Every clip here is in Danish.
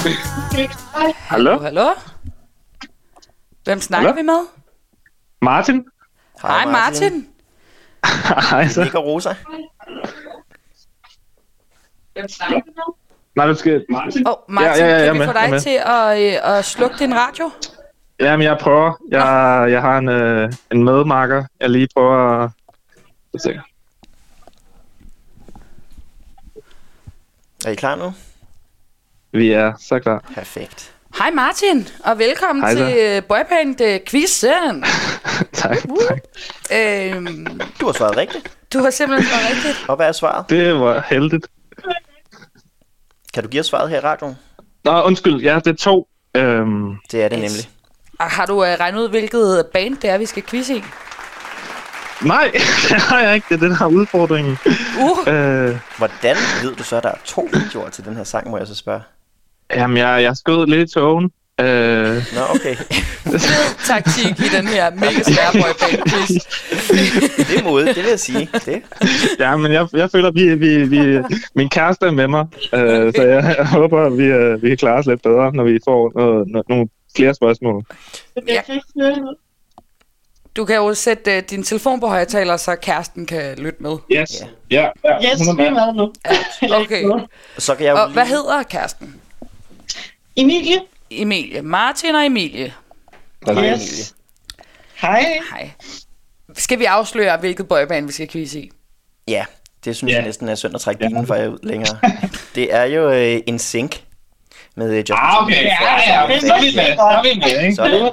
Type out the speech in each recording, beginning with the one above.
Hallo? Hallo? Hvem snakker Hallo? vi med? Martin? Hej Martin. Hej så. Nick og Rosa. Nej, du skal... Martin? Åh, oh, Martin, Ja, ja, ja, jeg kan vi med, få dig med. til at, øh, at slukke din radio? Jamen, jeg prøver. Jeg, jeg har en, øh, en medmarker, jeg lige prøver at... at se. Er I klar nu? Vi er så klar. Perfekt. Hej Martin, og velkommen Hej så. til øh, Boyband øh, Quizzen. tak, tak. øhm, Du har svaret rigtigt. du har simpelthen svaret rigtigt. Og hvad er svaret? Det var heldigt. Kan du give os svaret her i radioen? Nå, undskyld. Ja, det er to. Øhm, Det er det Yes. nemlig. Og har du øh, regnet ud, hvilket band det er, vi skal quizze i? nej, det har jeg ikke. Det er det, der er udfordringen. Uh, Øh, Hvordan ved du så, at der er to videoer til den her sang, må jeg så spørge? Jamen, jeg, jeg skød lidt i togen. Øh, Nå, okay. taktik i den her mega svære boyband. Det er modigt, det vil jeg sige. Det. ja, men jeg, jeg føler, at vi, vi, vi, min kæreste er med mig. Øh, så jeg, jeg håber, at vi, øh, vi kan klare os lidt bedre, når vi får noget, no, nogle flere spørgsmål. Ja. Du kan jo sætte uh, din telefon på højtaler, så kæresten kan lytte med. Yes. Ja, ja. Yes, vi er med nu. Okay. Så kan jeg jo Og lige... hvad hedder kæresten? Emilie? Emilie. Martin og Emilie. Hej, Yes. Emilie. Hej. Hej. Skal vi afsløre, hvilket boyband vi skal quizze i? Ja, det synes Ja. jeg næsten er synd at trække bilen for jer ud længere. Det er jo øh, en sync med øh, Justin Ah, okay. Ja, ja, så er vi med. Så er vi med, ikke? Sådan. Sådan.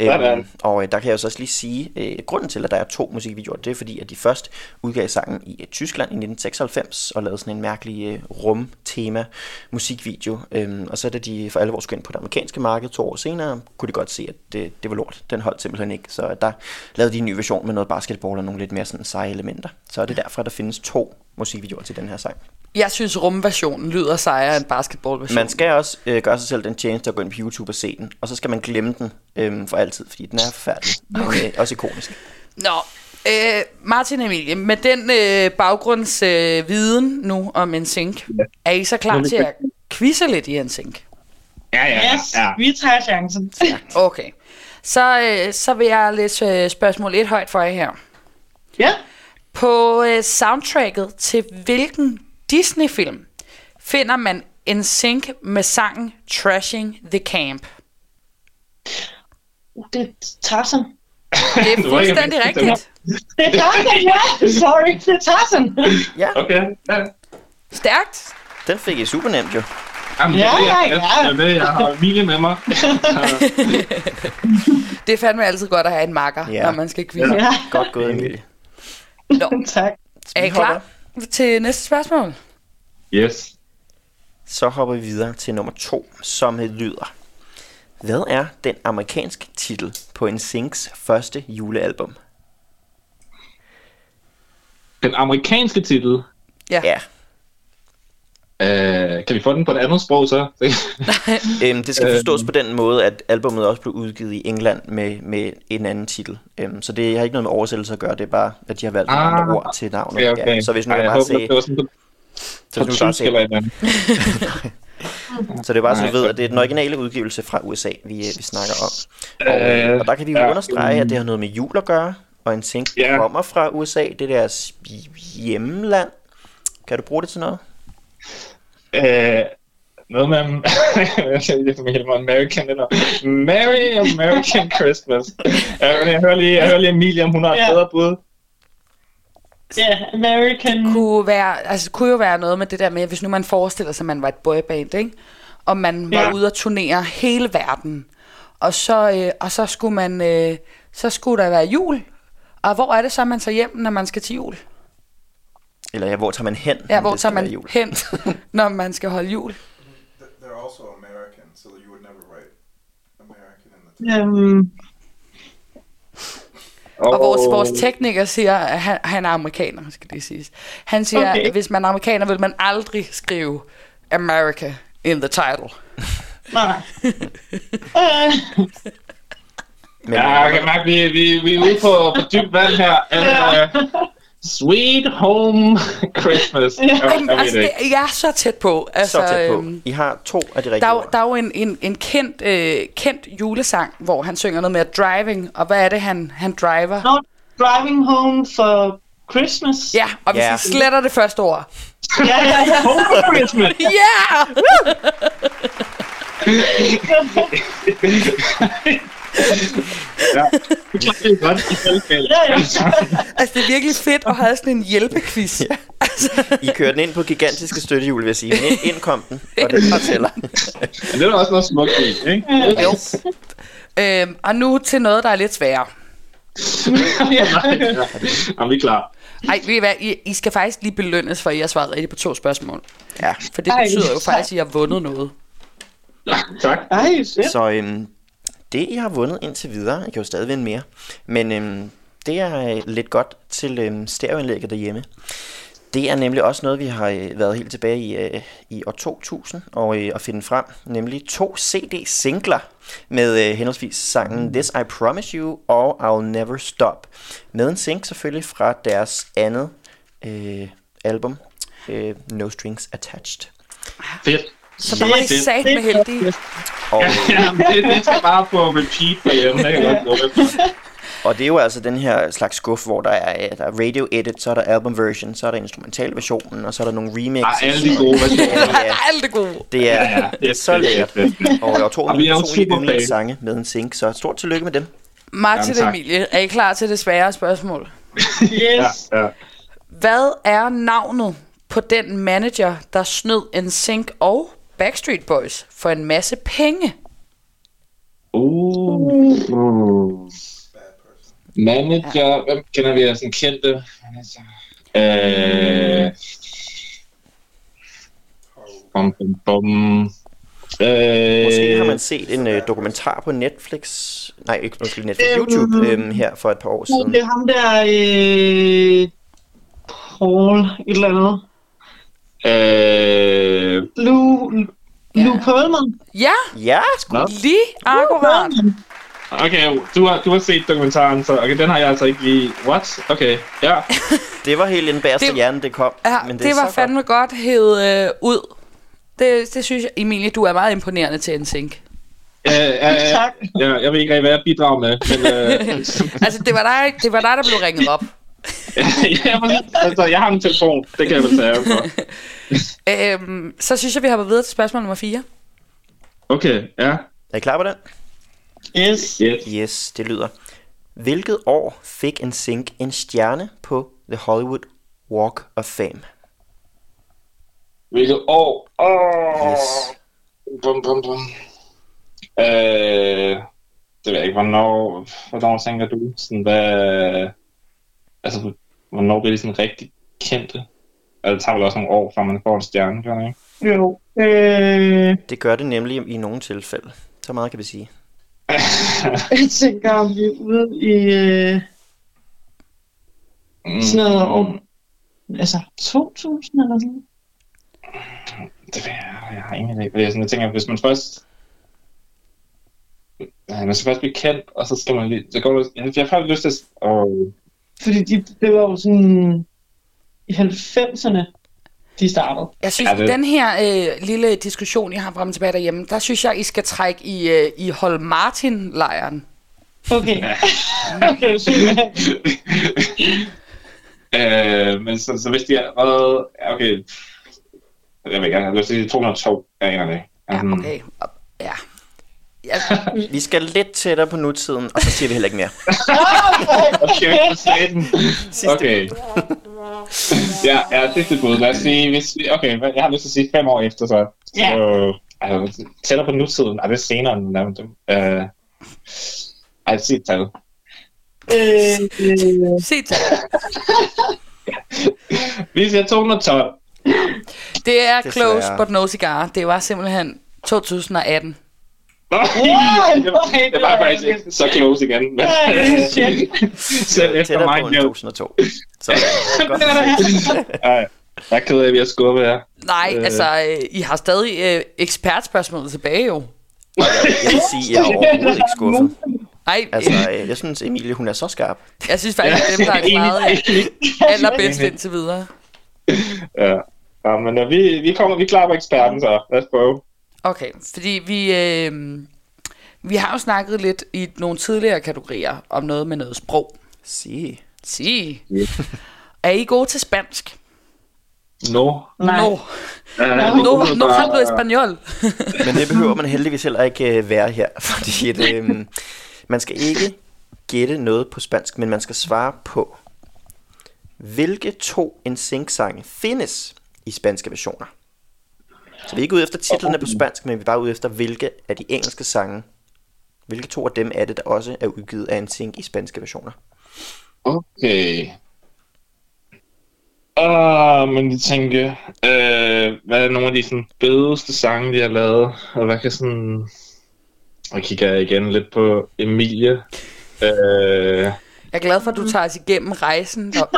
Øhm, og øh, der kan jeg jo så også lige sige, øh, grunden til, at der er to musikvideoer, det er fordi, at de først udgav sangen i øh, Tyskland i 1996 og lavede sådan en mærkelig øh, rum-tema musikvideo. Øhm, og så da de for alvor skulle ind på det amerikanske marked to år senere, kunne de godt se, at det, det var lort. Den holdt simpelthen ikke. Så der lavede de en ny version med noget basketball og nogle lidt mere sådan seje elementer. Så er det derfor, at der findes to musikvideoer til den her sang. Jeg synes, rumversionen lyder sejere end basketballversionen. Man skal også øh, gøre sig selv den tjeneste at gå ind på YouTube og se den, og så skal man glemme den øh, for altid, fordi den er forfærdelig, men øh, også ikonisk. Nå, øh, Martin og Emilie, med den øh, baggrundsviden øh, viden nu om en sink, er I så klar til at quizze lidt i en sink? Ja, ja, Yes, vi tager chancen. Okay. Så, øh, så vil jeg læse øh, spørgsmål 1 højt for jer her. Ja. På øh, soundtracket til hvilken Disney-film finder man en sync med sangen Trashing the Camp? Det er Tarzan. Det er fuldstændig rigtigt. Det er Tarzan, ja. Sorry, det er Tarzan. Ja, Okay. Ja. Stærkt. den fik I super nemt jo. Jamen, Ja, det er- ja, jeg- ja. Jeg, ved, jeg har Emilie med mig. Det er fandme altid godt at have en makker, Ja. når man skal quizze. Ja, Godt gået, Emilie. Nå, tak. er I klar til næste spørgsmål? Yes. Så hopper vi videre til nummer to, som lyder. Hvad er den amerikanske titel på en Sinks første julealbum? Den amerikanske titel. Ja. Ja, Øh, kan vi få den på et andet sprog så? øhm, det skal Øhm. forstås på den måde, at albummet også blev udgivet i England med, med en anden titel. Øhm, så det har ikke noget med oversættelse at gøre, det er bare, at de har valgt Ah, andre ord til navnet. okay, okay. Ja, så hvis nu Ej, jeg bare sagde, det var sådan så hvis nu bare eller andet. så det er bare så du ved, at det er den originale udgivelse fra USA, vi, øh, vi snakker om. Og, Øh, og der kan vi jo understrege, at det har noget med jul at gøre, og en ting Ja. kommer fra USA, det er deres hjemland. Kan du bruge det til noget? Øh, noget med American eller Merry American Christmas. Jeg, jeg hører lige, jeg hører lige Emilie, om hun har et Ja. bedre bud. Ja, American. kunne, være, altså, det kunne jo være noget med det der med, hvis nu man forestiller sig, at man var et boyband, ikke? og man var ude at turnere hele verden, og så, øh, og så skulle man, øh, så skulle der være jul. Og hvor er det så, man tager hjem, når man skal til jul? Eller ja, hvor tager man hen? Ja, når hvor tager man jul? hen, når man skal holde jul? They're also American, so you would never write American in the title. Øhm, Og vores, vores tekniker siger, at han, han er amerikaner, skal det siges. Han siger, okay. At hvis man er amerikaner, vil man aldrig skrive America in the title. nej. Men, Ja, jeg kan mærke, vi, vi, vi er ude på, på dybt vand her. Øh, Sweet Home Christmas. Ja. Ved altså, det jeg er så tæt på. Altså, Så tæt på. øhm, I har to af de rigtige Der er, ord. der er jo en, en, en kendt, øh, kendt julesang, hvor han synger noget med driving, og hvad er det, han, han driver? No, driving home for Christmas. Ja, og hvis Ja. vi sletter det første ord. ja, ja. ja. Home for Christmas. Ja! Ja. Det er godt i fællesskab. ja, ja. Altså, det er virkelig fedt at have sådan en hjælpequiz. Ja. Altså, I kører den ind på gigantiske støttehjul, vil jeg sige. Men ind, ind kom den, og det fortæller. Men det er der også noget smukt i, ikke? jo. øhm, og nu til noget, der er lidt sværere. Er vi klar? Ej, ved I hvad? I, I skal faktisk lige belønnes, for I har svaret rigtigt på to spørgsmål. Ja. For det Ej, betyder jo tak. faktisk, at I har vundet noget. Ja, tak. Ej, fedt. Så øhm, det, I har vundet indtil videre, I kan jo stadig vinde mere, men øhm, det er øh, lidt godt til øhm, stereoanlægget derhjemme. Det er nemlig også noget, vi har øh, været helt tilbage i, øh, i år 2000 og øh, at finde frem, nemlig to CD-singler med øh, henholdsvis sangen This I Promise You og I'll Never Stop. Med en sync selvfølgelig fra deres andet øh, album, øh, No Strings Attached. Fedt. Så der var Fedt. sat med heldige. Og, Ja, det, det skal bare på repeat derhjemme. Og det er jo altså den her slags skuff, hvor der er, der er radio edit, så er der album version, så er der instrumental versionen, og så er der nogle remixes. Ah, alle de gode versioner. Ja, Alt det gode. det er, Ja, det er så lækkert. Og jeg tror, vi jo to super yndlingssange med en sync, så stort tillykke med dem. Martin Jamen. Emilie, er I klar til det svære spørgsmål? Yes. Ja, ja. Hvad er navnet på den manager, der snød en Sync og Backstreet Boys for en masse penge? Uh. uh. Bad person. Manager. Hvem kender vi af sådan kendte? Manager. Øh. Bum, bum, bum. Øh, Måske har man set en øh, dokumentar på Netflix, nej, ikke måske Netflix, YouTube øhm, her for et par år siden. Det er ham der, øh, Paul, et eller andet. Øh, Lou, Lou Pearlman. Ja, Ja, sgu. Nå. lige akkurat. okay, du har, du har set dokumentaren, så okay, den har jeg altså ikke lige... What? Okay, ja. Det var helt inden bagerste Det- hjernen, det kom. Ja, men det, det er var så fandme godt hævet øh, ud. Det, det synes jeg, Emilie, du er meget imponerende til en sync. Øh, øh, Tak. ja, jeg ved ikke rigtig, hvad jeg bidrager med, men... Øh, Altså, det var dig, det var dig der blev ringet op. ja, altså, jeg har en telefon, det kan jeg vel tage for. Øhm, så synes jeg, vi hopper videre til spørgsmål nummer 4. Okay, ja. Er I klar på den? Yes. Yes. Yes, det lyder. Hvilket år fik en sync en stjerne på The Hollywood Walk of Fame? Hvilket år? Åh, Yes. bum, bum, bum. Øh, det ved jeg ikke, hvornår, hvornår tænker du, sådan, hvad, altså, hvornår bliver de sådan rigtig kendte? Altså, det tager vel også nogle år, før man får en stjerne, gør det ikke? Jo. Øh, Det gør det nemlig i nogle tilfælde. Så meget kan vi sige. jeg tænker, om vi er ude i øh, sådan noget om, altså 2000 eller sådan Det ved jeg, jeg har ingen idé. Fordi jeg, sådan, jeg tænker, hvis man først... Man skal først blive kendt, og så skal man lige... Så går det, jeg, jeg har lyst til at... Og, Fordi de, det var jo sådan i 90'erne, de startede. Jeg synes, Ja, ja, den her øh, lille diskussion, I har frem og tilbage derhjemme, der synes jeg, I skal trække i, øh, i Hold Martin-lejren. Okay. okay, super. øh, men så, så hvis de er... Øh, ja, okay... Jeg ved ikke, jeg har lyst til at sige 202. Jeg aner det ikke. Ja, okay. Ja. Ja, Vi skal lidt tættere på nutiden, og så siger vi heller ikke mere. Okay, satan. Okay. Ja, ja, sidste bud. Lad os sige, hvis vi, okay, jeg har lyst til at sige fem år efter, så. Ja. Så, altså, tæller på nutiden. Ej, det er senere end nærmest. Øh, ej, sig et tal. øh, øh, se til. Vi siger 212. Det er Desværre. close but no cigar. Det var simpelthen 2018. Nå, det, var, det var faktisk ikke så close igen. Men, selv efter Tættere mig. jo. 2002. Så godt. Ej, jeg er ked af, at vi har skubbet her. Nej, Øh. altså, øh, I har stadig øh, ekspertspørgsmålet tilbage jo. Jeg vil sige, jeg er overhovedet ikke skuffet. Ej, Altså, øh, jeg synes, Emilie, hun er så skarp. jeg synes faktisk, at dem, der er klaret allerbedst indtil videre. Ja. ja men vi, vi kommer, vi klarer på eksperten, så lad os prøve. Okay, fordi vi, øh, vi har jo snakket lidt i nogle tidligere kategorier om noget med noget sprog. Sige. Sig. Er I gode til spansk? No. Nej. No. Uh, No, no hablo español. Men det behøver man heldigvis heller ikke øh, være her, fordi at, øh, man skal ikke gætte noget på spansk, men man skal svare på, hvilke to NSYNC-sange findes i spanske versioner. Så vi er ikke ude efter titlerne på spansk, men vi er bare ude efter, hvilke af de engelske sange, hvilke to af dem er det, der også er udgivet af NSYNC i spanske versioner. Okay. Ah, men jeg tænker, øh, hvad er nogle af de sådan, bedste sange, de har lavet? Og hvad kan sådan... Og kigger jeg igen lidt på Emilie. Øh, Jeg er glad for, at du tager os igennem rejsen. Og,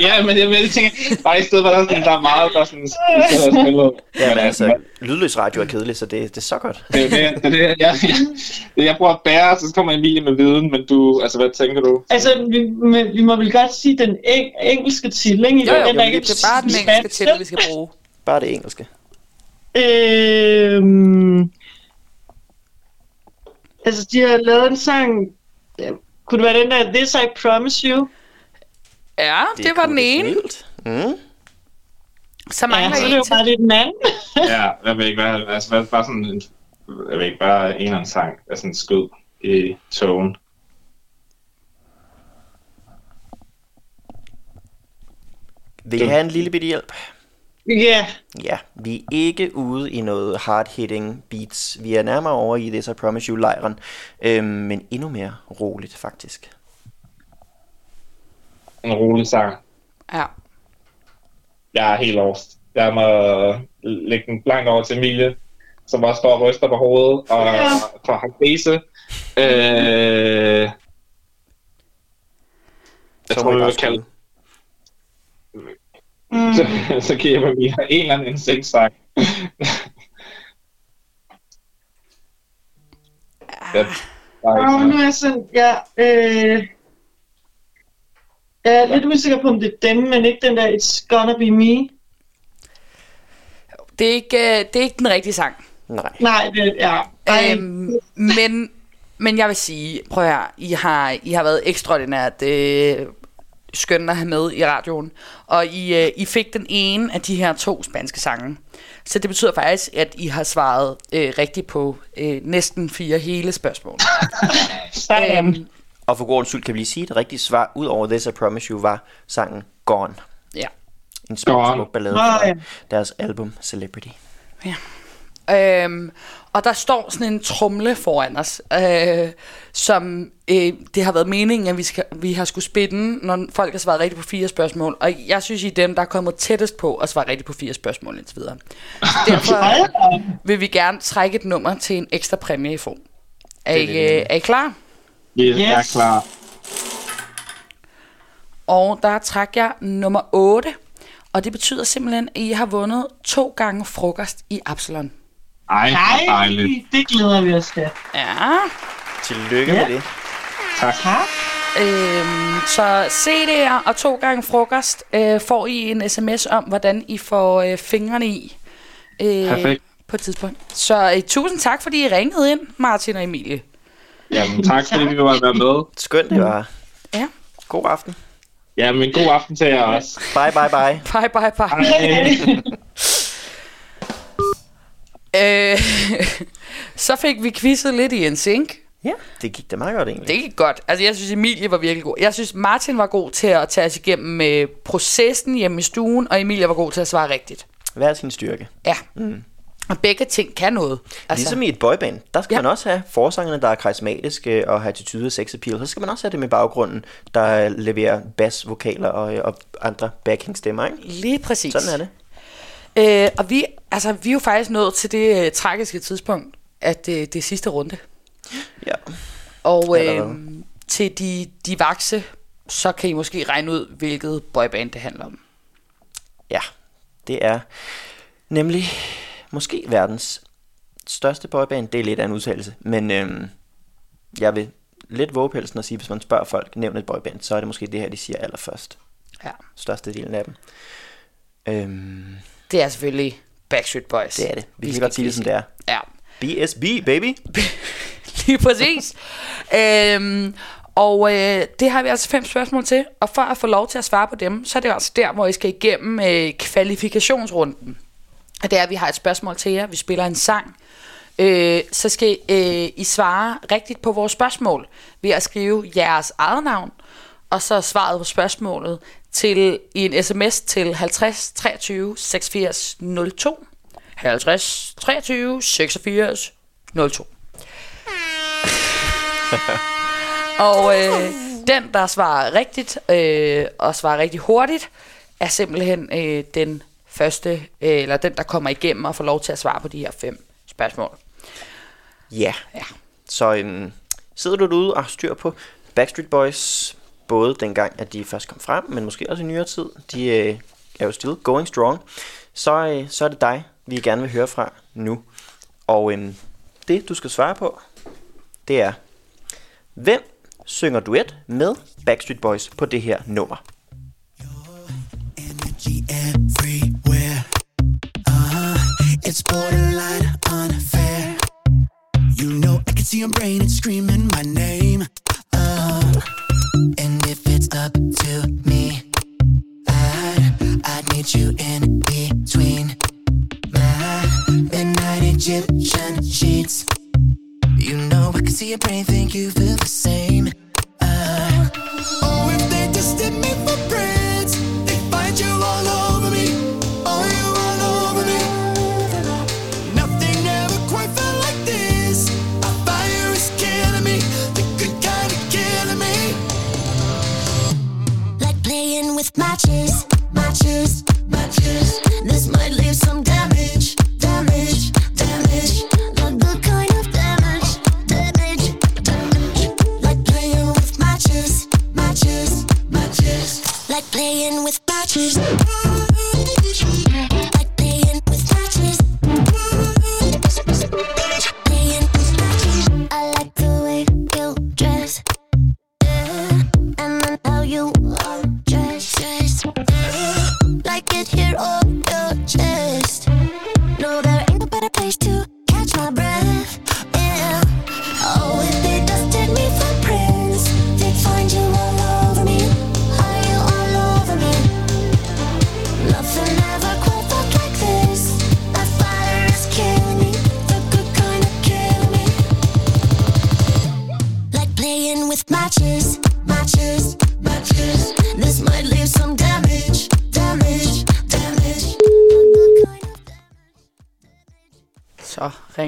ja, men jeg, jeg tænker, bare i stedet for, der, er sådan, der er meget, der er sådan, er. Ja, men altså, lydløs radio er kedeligt, så det, det er så godt. Det er det, det, er det jeg, jeg, jeg prøver at bære, så kommer Emilie med viden, men du, altså hvad tænker du? Altså, vi, vi må vel godt sige den eng- engelske titel, ikke? jo, jo, den, det er bare den engelske titel, vi skal bruge. Bare det engelske. Øhm, altså, de har lavet en sang... Kunne det være den der This I Promise You? Ja, det, det var den det ene. Mm. Så Ja, mangler så er ja, det jo en bare lidt den anden. Ja, jeg ved ikke, hvad, altså hvad, bare sådan en, jeg ved ikke, bare en eller anden sang, der sådan skød i togen. Vil I have en lille bitte hjælp? Ja, Ja, vi er ikke ude i noget hard-hitting beats. Vi er nærmere over i This I Promise You-lejren, øhm, men endnu mere roligt faktisk. En rolig sang. Ja. Jeg er helt lost. Jeg må lægge den blank over til Emilie, som bare står og ryster på hovedet og Ja. har base. Øh, jeg Så tror, vi vil kalde. Mm. så, så giver jeg mig en eller anden insektsang. jeg, Og nu er jeg sådan, ja, øh, jeg er lidt usikker på, om det er dem, men ikke den der It's Gonna Be Me. Det er, ikke, øh, det er ikke den rigtige sang. Nej. Nej, det ja. Ej, Øhm, men, men jeg vil sige, prøv at høre, I har, I har været ekstraordinært øh, skønne at have med i radioen. Og I, øh, I fik den ene af de her to spanske sange. Så det betyder faktisk, at I har svaret øh, rigtigt på øh, næsten fire hele spørgsmål. øhm, Og for god skyld kan vi lige sige, at det rigtige svar, ud over This I Promise You, var sangen Gone. ja. En smuk ballade fra ja. deres album Celebrity. Øhm, og der står sådan en trumle foran os, øh, som øh, det har været meningen, at vi, skal, vi har skulle spænde, når folk har svaret rigtigt på fire spørgsmål. Og jeg synes, I er dem, der er kommet tættest på at svare rigtigt på fire spørgsmål indtil videre. Så derfor vil vi gerne trække et nummer til en ekstra præmie i form. Er Det I, øh, er I klar? yes. jeg er klar. Og der trækker jeg nummer 8. Og det betyder simpelthen, at I har vundet to gange frokost i Absalon. Ej, Nej, dejligt. det glæder vi os til. Ja. Tillykke Ja. med det. Tak. Tak. Øhm, så CD'er og to gange frokost øh, får I en sms om, hvordan I får øh, fingrene i øh, Perfekt. på et tidspunkt. Så øh, tusind tak, fordi I ringede ind, Martin og Emilie. Jamen, tak fordi vi var være med. Skønt det var. Ja. God aften. Jamen, god aften til jer også. Bye, bye, bye. Bye, bye, bye. Hej. Øh, så fik vi quizzet lidt i en sink. Ja, det gik da meget godt egentlig. Det gik godt. Altså, jeg synes, Emilie var virkelig god. Jeg synes, Martin var god til at tage os igennem med processen hjemme i stuen, og Emilie var god til at svare rigtigt. Hver sin styrke. Ja. Mm. Og begge ting kan noget. Altså, ligesom i et boyband, der skal Ja. man også have forsangerne, der er karismatiske og har attitude og sex appeal. Så skal man også have det med baggrunden, der leverer bass, vokaler og, og andre backing stemmer, ikke? Lige præcis. Sådan er det. Øh, og vi, altså, vi er jo faktisk nået til det øh, tragiske tidspunkt, at øh, det er sidste runde. Ja. Og øh, til de, de vakse, så kan I måske regne ud, hvilket boyband det handler om. Ja, det er nemlig måske verdens største boyband. Det er lidt af en udtalelse, men øhm, jeg vil lidt vågepelsen at sige, hvis man spørger folk, nævn et boyband, så er det måske det her, de siger allerførst. Ja. Størstedelen af dem. Øhm, Det er selvfølgelig Backstreet Boys. det er det. Vi, Vi kan godt sige det, som det er. Ja, BSB, baby. lige præcis. øhm, og øh, det har vi altså fem spørgsmål til, og for at få lov til at svare på dem, så er det altså der, hvor I skal igennem øh, kvalifikationsrunden. Og det er, at vi har et spørgsmål til jer. Vi spiller en sang. Øh, så skal øh, I svare rigtigt på vores spørgsmål ved at skrive jeres eget navn, og så svaret på spørgsmålet til, i en sms til 50 23 86 02. 50 23 86 02. Og øh, den, der svarer rigtigt, øh, og svarer rigtig hurtigt, er simpelthen øh, den første, øh, eller den, der kommer igennem og får lov til at svare på de her fem spørgsmål. Ja. Ja. Så øhm, sidder du derude og har styr på Backstreet Boys, både dengang, at de først kom frem, men måske også i nyere tid, de øh, er jo still going strong, så, øh, så er det dig, vi gerne vil høre fra nu. Og øh, det, du skal svare på, det er, hvem synger duet med Backstreet Boys på det her nummer? energy everywhere. Uh-huh. It's borderline unfair. You know I can see your brain, it's screaming my name. Uh, and to me, I'd, I'd need you in between my midnight Egyptian sheets. You know I can see your brain, think you feel the same.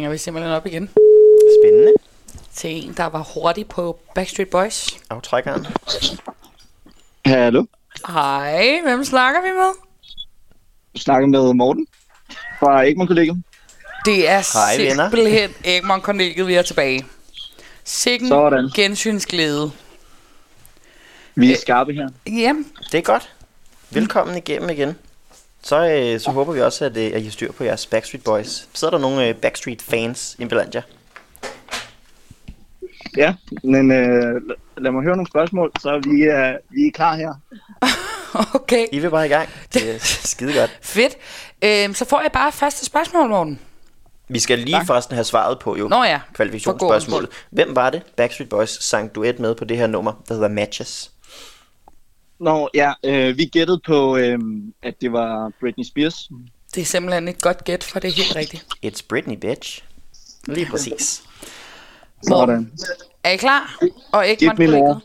Ringer vi simpelthen op igen Spændende. til en, der var hurtig på Backstreet Boys. Aftrækkeren. Hallo, Hej, hvem snakker vi med? du snakker med Morten fra Egmont Kollegium. Det er Hej, simpelthen Egmont Cornelius, vi er tilbage. Sikken Sådan. gensynsglæde. Vi er skarpe her. Jamen, Det er godt. Velkommen igennem igen. Så, øh, så håber vi også, at, øh, at I har styr på jeres Backstreet Boys. Sidder der nogle øh, Backstreet fans i blandt jer? Ja, men øh, lad mig høre nogle spørgsmål, så vi, øh, vi er klar her. okay. I vil bare i gang. Det er skide godt. Fedt. Øhm, så får jeg bare første spørgsmål, Morten. Vi skal lige forresten have svaret på jo Nå ja, kvalifikationsspørgsmålet. Hvem var det, Backstreet Boys sang duet med på det her nummer, der hedder Matches? Nå, ja, øh, vi gættede på, øh, at det var Britney Spears. Det er simpelthen et godt gæt, for det er helt rigtigt. It's Britney, bitch. Lige præcis. Sådan. Er I klar? Og Give Egmont me more.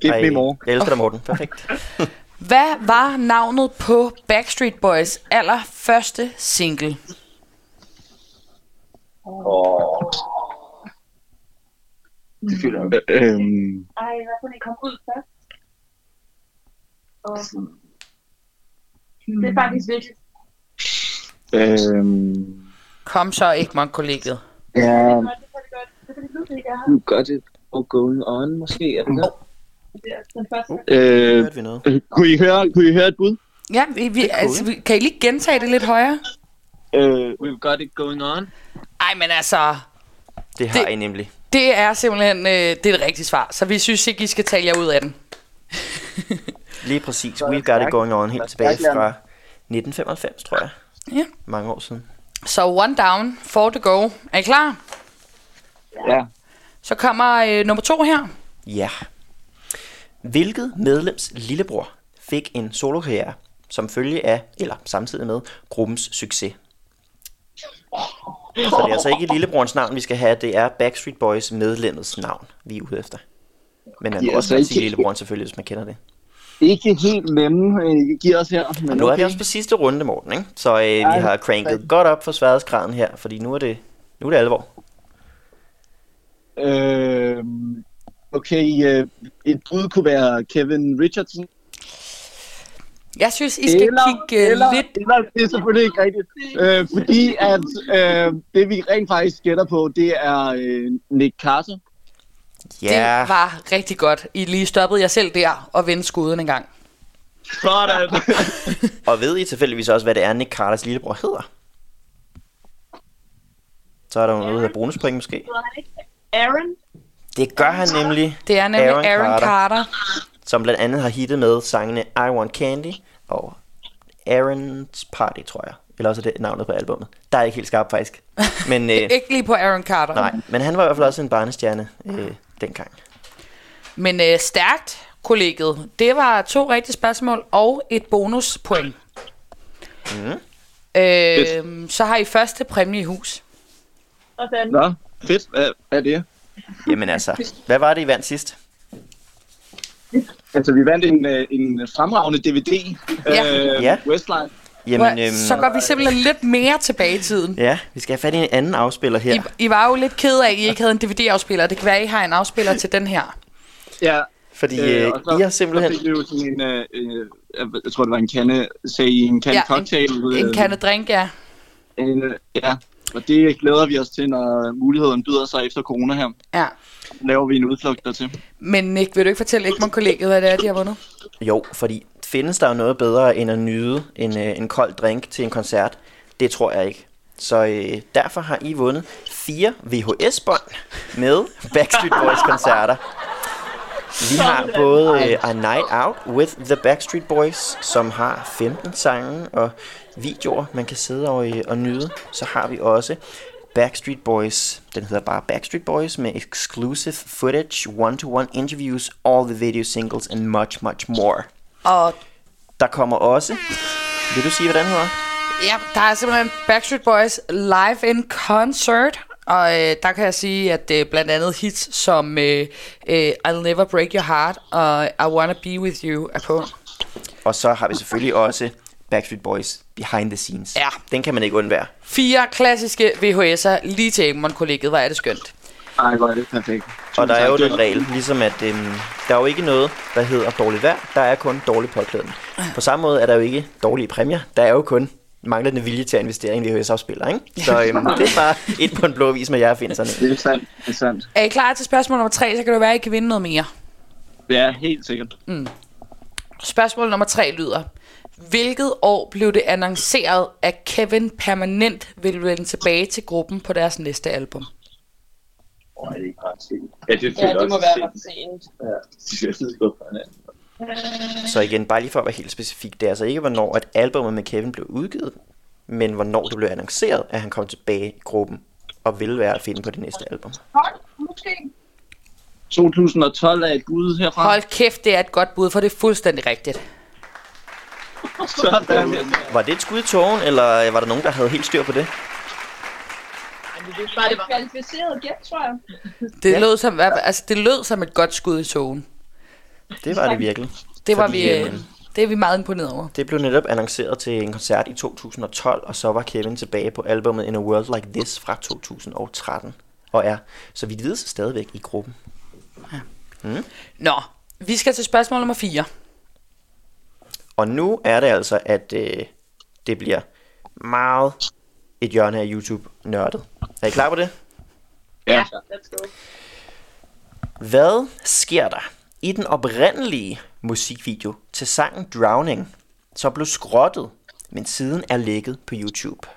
Give Ej, me more. Jeg elsker dig, Morten. Perfekt. Hvad var navnet på Backstreet Boys allerførste single? Øh, øhm, Ej, hvad kunne I komme ud først? Og, det er faktisk vigtigt. øhm, Kom så, Egmont Kollegiet. ja, Det er godt, det godt. Det er ikke er her. you got it all going on, måske. Er det det? Det er den første. Øh, vi noget? øh, kunne, I høre, kunne I høre et bud? Ja, vi, vi, altså, vi, kan I lige gentage det lidt højere? Øh, we've got it going on. Ej, men altså, Det har Det- I nemlig. Det er simpelthen øh, det er det rigtige svar. Så vi synes ikke, I skal tale jer ud af den. Lige præcis. We've Got It. Going On helt tilbage fra 1995, tror jeg. Ja. Mange år siden. Så one down, four to go. Er I klar? Ja. Så kommer øh, nummer to her. Ja. Hvilket medlems lillebror fik en solokarriere som følge af, eller samtidig med, gruppens succes? Så det er altså ikke lillebrorens navn, vi skal have. Det er Backstreet Boys medlemmets navn, vi er ude efter. Men man må er også altså ikke- sige lillebroren selvfølgelig, hvis man kender det. Ikke helt nemme, øh, giver os her. Men Og nu er vi okay. også på sidste runde, Morten, ikke? Så øh, vi Ej, har cranket rigtigt. godt op for sværhedsgraden her, fordi nu er det, nu er det alvor. Øh, okay, øh, et bud kunne være Kevin Richardson. Jeg synes, I skal kigge øh, eller, lidt... eller, det er selvfølgelig ikke rigtigt. Øh, fordi at øh, det vi rent faktisk gætter på, det er øh, Nick Carter. Ja, Det var rigtig godt. I lige stoppede jer selv der og vendte skuden en gang. Sådan. og ved I tilfældigvis også, hvad det er, Nick Carters lillebror hedder? Så er der noget, der hedder bonuspoint måske. Aaron? Det gør han nemlig, Det er nemlig Aaron Aaron, Aaron Carter. Carter. som blandt andet har hittet med sangene I Want Candy og Aaron's Party, tror jeg. Eller også er det navnet på albummet. Der er jeg ikke helt skarp faktisk. Men, øh, Ikke lige på Aaron Carter. nej, men han var i hvert fald også en barnestjerne øh, dengang. Men øh, stærkt, kollegiet. Det var to rigtige spørgsmål og et bonuspoint. Mm. Øh, så har I første præmie i hus. Sådan. Nå, fedt. Hvad, er det? Jamen altså, hvad var det, I vandt sidst? Altså, vi vandt en, øh, en fremragende DVD. Ja. Øh, Ja. Westlife. Jamen, øhm, så går vi simpelthen lidt mere tilbage i tiden. ja, vi skal have fat i en anden afspiller her. I, I var jo lidt ked af, at I ikke havde en DVD-afspiller. Det kan være, at I har en afspiller til den her. Ja, Fordi øh, og så, I har simpelthen... Så fik vi jo sådan en, øh, øh, jeg tror det var en kande, sagde I, en kande Ja, cocktail. En kande drink, ja. En, øh, ja, og det glæder vi os til, når muligheden byder sig efter corona her. ja. Laver vi en udflugt dertil. Men Nick, vil du ikke fortælle Egmont-kollegiet, hvad det er, de har vundet? Jo, fordi findes der jo noget bedre end at nyde en, øh, en kold drink til en koncert? Det tror jeg ikke. Så øh, derfor har I vundet fire VHS-bånd med Backstreet Boys koncerter. Vi har både øh, A Night Out with the Backstreet Boys, som har 15 sange og videoer, man kan sidde og, øh, og nyde. Så har vi også Backstreet Boys, den hedder bare Backstreet Boys, med exclusive footage, one-to-one interviews, all the video singles and much, much more. Og Der kommer også, vil du sige, hvad den hedder? ja, der er simpelthen Backstreet Boys live in concert. Og øh, der kan jeg sige, at øh, blandt andet hits som øh, øh, I'll Never Break Your Heart og I Wanna Be With You er på. Og så har vi selvfølgelig også Backstreet Boys Behind the Scenes. Ja. Den kan man ikke undvære. Fire klassiske VHS'er lige til Egmont-kollegiet. Hvor er det skønt. Ej, hvor er det perfekt. Og der er jo den regel, ligesom at øhm, der er jo ikke noget, der hedder dårligt vejr. Der er kun dårlig påklædning. På samme måde er der jo ikke dårlige præmier. Der er jo kun manglende vilje til at investere i en VHS-afspiller, ikke? Så øhm, det er bare et på en blå vis med jer finder sådan. Det er sandt, det er sandt. Er I klar til spørgsmål nummer tre, så kan det være, at I kan vinde noget mere. Ja, helt sikkert. Spørgsmål nummer tre lyder. Hvilket år blev det annonceret, at Kevin permanent ville vende tilbage til gruppen på deres næste album? Ja, det, Ja, det må være ret sent. Så igen, bare lige for at være helt specifik, det er altså ikke, hvornår at albumet med Kevin blev udgivet, men hvornår det blev annonceret, at han kom tilbage i gruppen og ville være at finde på det næste album. Hold, måske. 2012 er et bud herfra. Hold kæft, det er et godt bud, for det er fuldstændig rigtigt. Sådan. Var det et skud i tågen, eller var der nogen, der havde helt styr på det? Det var det kvalificeret gæt, tror jeg. Det, Ja. lød som, altså, det lød som et godt skud i togen. Det var det virkelig. Det var Fordi, vi, øh, øh, det er vi meget imponeret over. Det blev netop annonceret til en koncert i 2012, og så var Kevin tilbage på albumet In a World Like This fra 2013, og er, så vidt vides, stadigvæk i gruppen. Nå, vi skal til spørgsmål nummer 4. Og nu er det altså, at øh, det bliver meget et hjørne af YouTube-nørdet. Er I klar på det? Ja. Let's go. Hvad sker der i den oprindelige musikvideo til sangen Drowning, som blev skrottet, men siden er lækket på YouTube?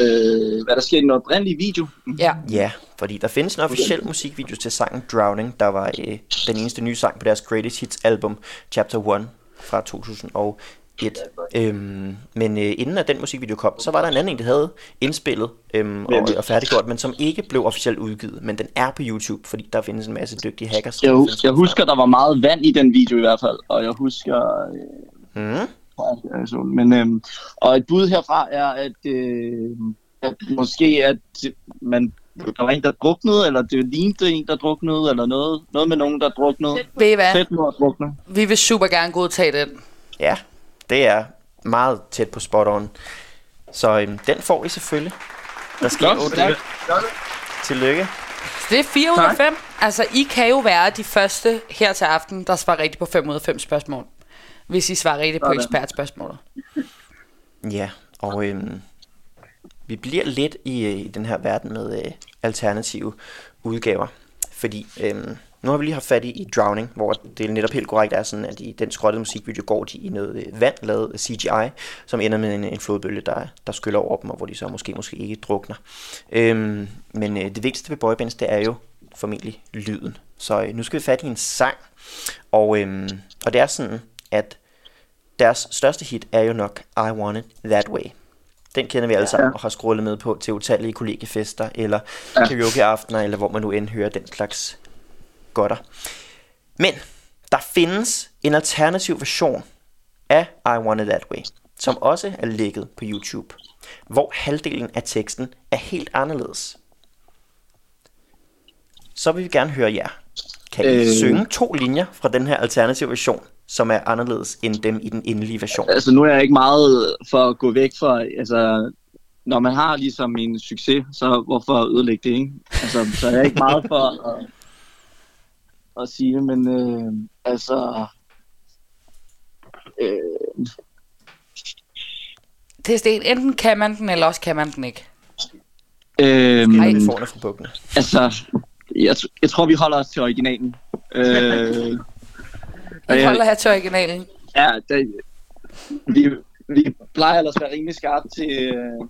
Øh, hvad der sker i den oprindelige video. Ja. Ja, fordi der findes en officiel musikvideo til sangen Drowning, der var øh, den eneste nye sang på deres Greatest Hits album, Chapter 1 fra 2001. Øhm, men øh, inden at den musikvideo kom, så var der en anden en, der havde indspillet øhm, og, og færdiggjort, men som ikke blev officielt udgivet. Men den er på YouTube, fordi der findes en masse dygtige hackers. Jeg, jeg husker, der var meget vand i den video i hvert fald, og jeg husker... Øh, Mm. Altså, men, øh, og et bud herfra er, at, øh, at måske at man, der var en, der druknede, eller det lignede en, der druknede, eller noget, noget med nogen, der druknede. Ved I hvad? Tæt på at drukne. Vi vil super gerne godtage den. Ja, det er meget tæt på spot on. Så øhm, den får I selvfølgelig. Der sker Godt. Tillykke. Så det er 4 ud af 5. Altså, I kan jo være de første her til aften, der svarer rigtigt på 5 ud af 5 spørgsmål. Hvis I svarer rigtigt på ekspertspørgsmålet. Ja, og øhm, vi bliver lidt i, øh, i den her verden med øh, alternative udgaver. Fordi øhm, nu har vi lige haft fat i, i Drowning, hvor det netop helt korrekt er sådan, at i den skrottede musikvideo går de i noget øh, vand lavet af CGI, som ender med en, en flodbølge, der, der skyller over dem, og hvor de så måske måske ikke drukner. Øhm, men øh, det vigtigste ved boybands, det er jo formentlig lyden. Så øh, nu skal vi fat i en sang, og, øhm, og det er sådan, at deres største hit er jo nok I Want It That Way. Den kender vi alle sammen og har scrollet med på til utallige kollegiefester, eller Ja. karaokeaftener, eller hvor man nu end hører den slags godter. Men der findes en alternativ version af I Want It That Way, som også er ligget på YouTube, hvor halvdelen af teksten er helt anderledes. Så vil vi gerne høre jer. Kan I Øh. synge to linjer fra den her alternative version, som er anderledes end dem i den endelige version? Altså, nu er jeg ikke meget for at gå væk fra, altså, når man har ligesom en succes, så hvorfor ødelægge det, ikke? Altså, så er jeg ikke meget for at, at sige det, men øh, altså, øh, Det er Sten. Enten kan man den, eller også kan man den ikke. øh, Ej, forne fra bukkene. altså, jeg, jeg tror, vi holder os til originalen. Øh, jeg- holder her til originalen. Ja, det, vi, vi plejer ellers at være rimelig skarpe til, øh,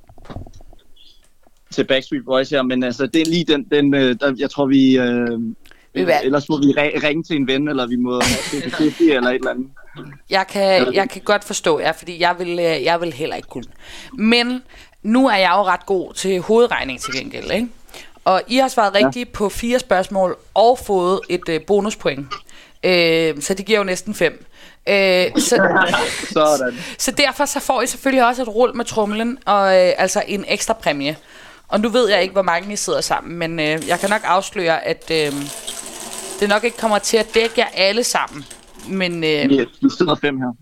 til Backstreet Boys her, men altså, det er lige den, den øh, der, jeg tror, vi... Øh, Vi vil- ellers må vi ri- ringe til en ven, eller vi må have 50 eller et eller andet. Jeg kan, jeg kan godt forstå jer, fordi jeg vil, øh, jeg vil heller ikke kunne. Men nu er jeg jo ret god til hovedregning til gengæld, ikke? Og I har svaret rigtigt ja. på fire spørgsmål og fået et øh, bonuspoint. Øh, så det giver jo næsten fem. Øh, så, Sådan. så derfor så får I selvfølgelig også et rull med trumlen, og øh, altså en ekstra præmie. Og nu ved jeg ikke, hvor mange I sidder sammen, men øh, jeg kan nok afsløre, at øh, det nok ikke kommer til at dække jer alle sammen. Men øh, Vi, vi sidder fem her.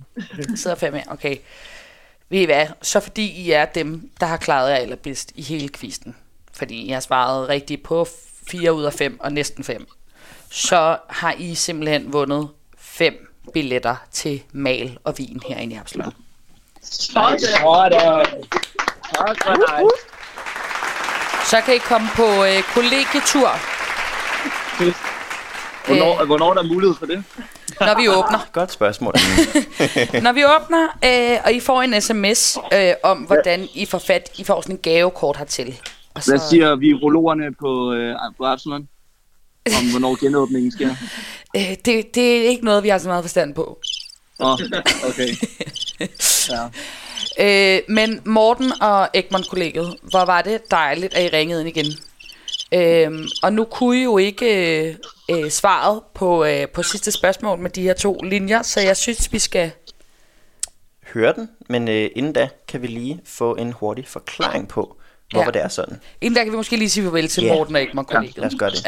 sidder fem her, okay. Ved I hvad? Så fordi I er dem, der har klaret jer allerbedst i hele kvisten, fordi I har svaret rigtigt på 4 ud af 5 og næsten 5, så har I simpelthen vundet 5 billetter til mal og vin herinde i Absalon. Sådan. Så kan I komme på øh, kollegietur, Hvornår, hvornår er der mulighed for det? når vi åbner. Godt spørgsmål. Når vi åbner, øh, og I får en sms øh, om, hvordan I får fat, I får sådan en gavekort hertil. Og Hvad siger virologerne på, øh, på Absalon? Om hvornår genåbningen sker? øh, det, det er ikke noget, vi har så meget forstand på. Åh, oh, okay. Ja. Øh, men Morten og Egmont-kollegiet, hvor var det dejligt, at I ringede ind igen. Øh, og nu kunne I jo ikke øh, øh, svaret på, øh, på sidste spørgsmål med de her to linjer, så jeg synes, vi skal... Høre den, men øh, inden da kan vi lige få en hurtig forklaring på, hvorfor Ja. det er sådan. Inden der kan vi måske lige sige farvel til Ja. Morten og Egmont-kollegiet. Ja, lad os gøre det.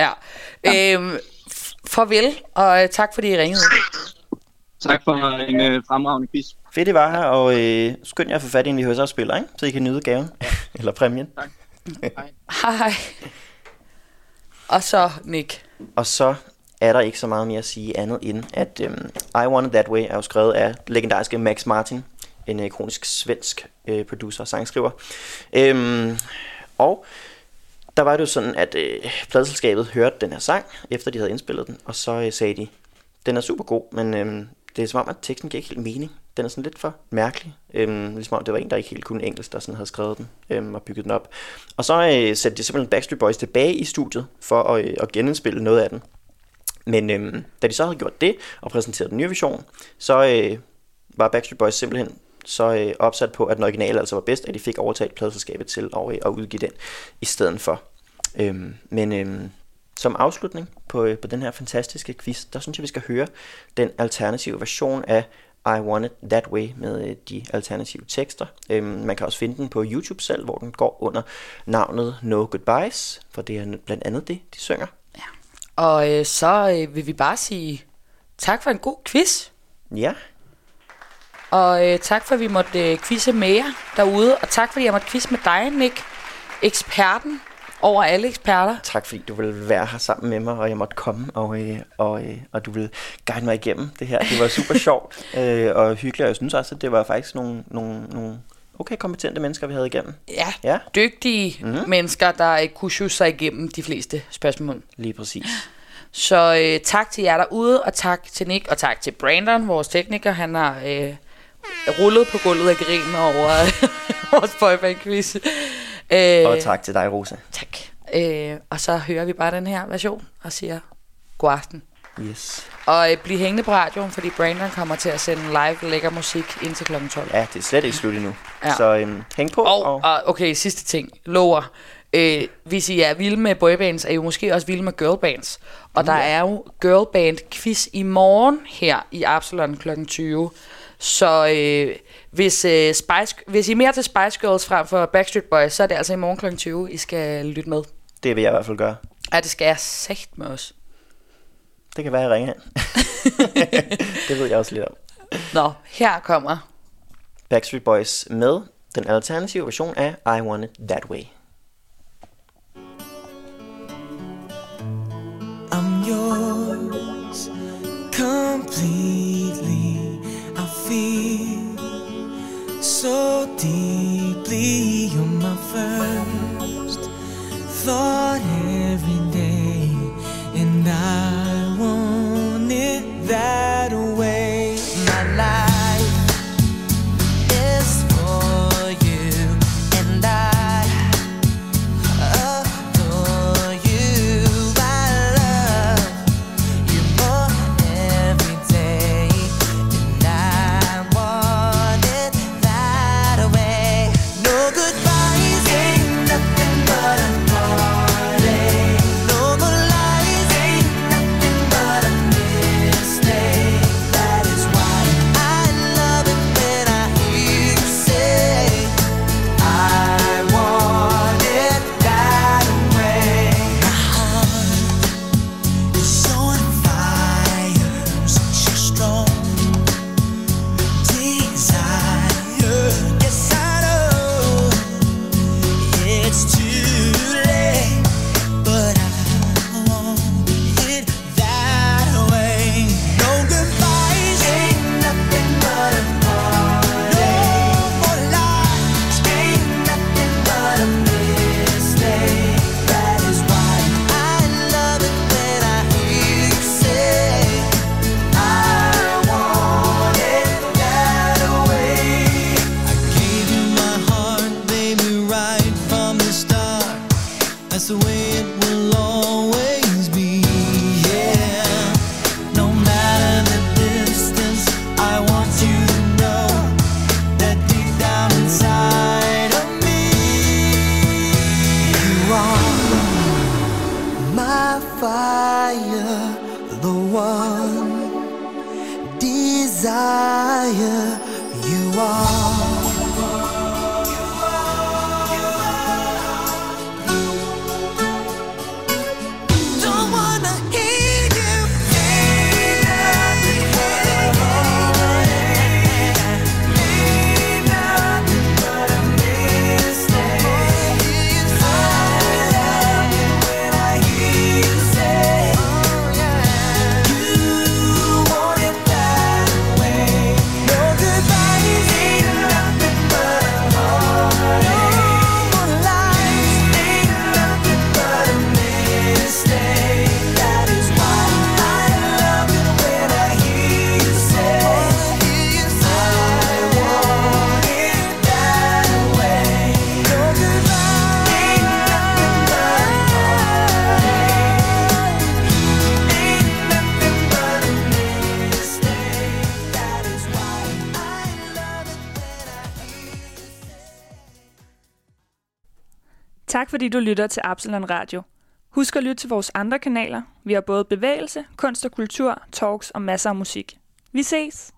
Ja. Øh, f- farvel, og øh, tak fordi I ringede. Tak for en øh, fremragende quiz. Fedt, I var her, og øh, skynd jer at få fat i en VHS-afspiller, ikke? så I kan nyde gaven. Eller præmien. Hej. Og så Nick. Og så er der ikke så meget mere at sige andet end, at øhm, I Want It That Way er jo skrevet af legendariske Max Martin, en øh, kronisk svensk øh, producer og sangskriver. Øhm, og der var det jo sådan, at øh, pladselskabet hørte den her sang, efter de havde indspillet den, og så øh, sagde de, den er super god, men øh, det er som om, at teksten giver ikke helt mening. den er sådan lidt for mærkelig. Øhm, ligesom om det var en, der ikke helt kunne engelsk, der sådan havde skrevet den øhm, og bygget den op. Og så øh, satte de simpelthen Backstreet Boys tilbage i studiet for at, øh, at genindspille noget af den. Men øhm, da de så havde gjort det og præsenteret den nye version, så øh, var Backstreet Boys simpelthen så øh, opsat på, at den originale altså var bedst, at de fik overtaget pladselskabet til at, øh, at udgive den i stedet for. Øhm, men øhm, som afslutning på, øh, på den her fantastiske quiz, der synes jeg, vi skal høre den alternative version af I Want It That Way med øh, de alternative tekster. Øhm, man kan også finde den på YouTube selv, hvor den går under navnet No Goodbyes, for det er blandt andet det, de synger. Og øh, så øh, vil vi bare sige tak for en god quiz. Ja, Og øh, tak for, at vi måtte øh, quizze med jer derude. Og tak fordi jeg måtte quizze med dig, Nick. Eksperten over alle eksperter. tak fordi du ville være her sammen med mig, og jeg måtte komme, og, øh, og, øh, og du ville guide mig igennem det her. Det var super sjovt øh, og hyggeligt, og jeg synes også, at det var faktisk nogle, nogle, nogle okay kompetente mennesker, vi havde igennem. Ja, Ja. dygtige mm-hmm. mennesker, der øh, kunne sjusse sig igennem de fleste spørgsmål. Lige præcis. Så øh, tak til jer derude, og tak til Nick, og tak til Brandon, vores tekniker. Han har øh, rullet på gulvet af grin over vores boyband-quiz. Øh, Og tak til dig, Rosa. Tak. Øh, og så hører vi bare den her version og siger god aften. Yes. Og øh, bliv hængende på radioen, fordi Brandon kommer til at sende live lækker musik indtil kl. 12. Ja, det er slet ikke slut endnu. Ja. Ja. Så øhm, hæng på. Og, og okay, sidste ting. Lover. Øh, hvis I er vilde med boybands, er I jo måske også vilde med girlbands. Og der er jo girlband quiz i morgen her i Absalon kl. 20. Så øh, hvis, øh, Spice, hvis I er mere til Spice Girls frem for Backstreet Boys, så er det altså i morgen kl. 20, I skal lytte med. Det vil jeg i hvert fald gøre. Ja, det skal jeg sagt med os. Det kan være, jeg ringer det ved jeg også lidt om. Nå, her kommer Backstreet Boys med den alternative version af I Want It That Way. I'm yours completely. Du lytter til Absalon Radio. Husk at lytte til vores andre kanaler. Vi har både bevægelse, kunst og kultur, talks og masser af musik. Vi ses!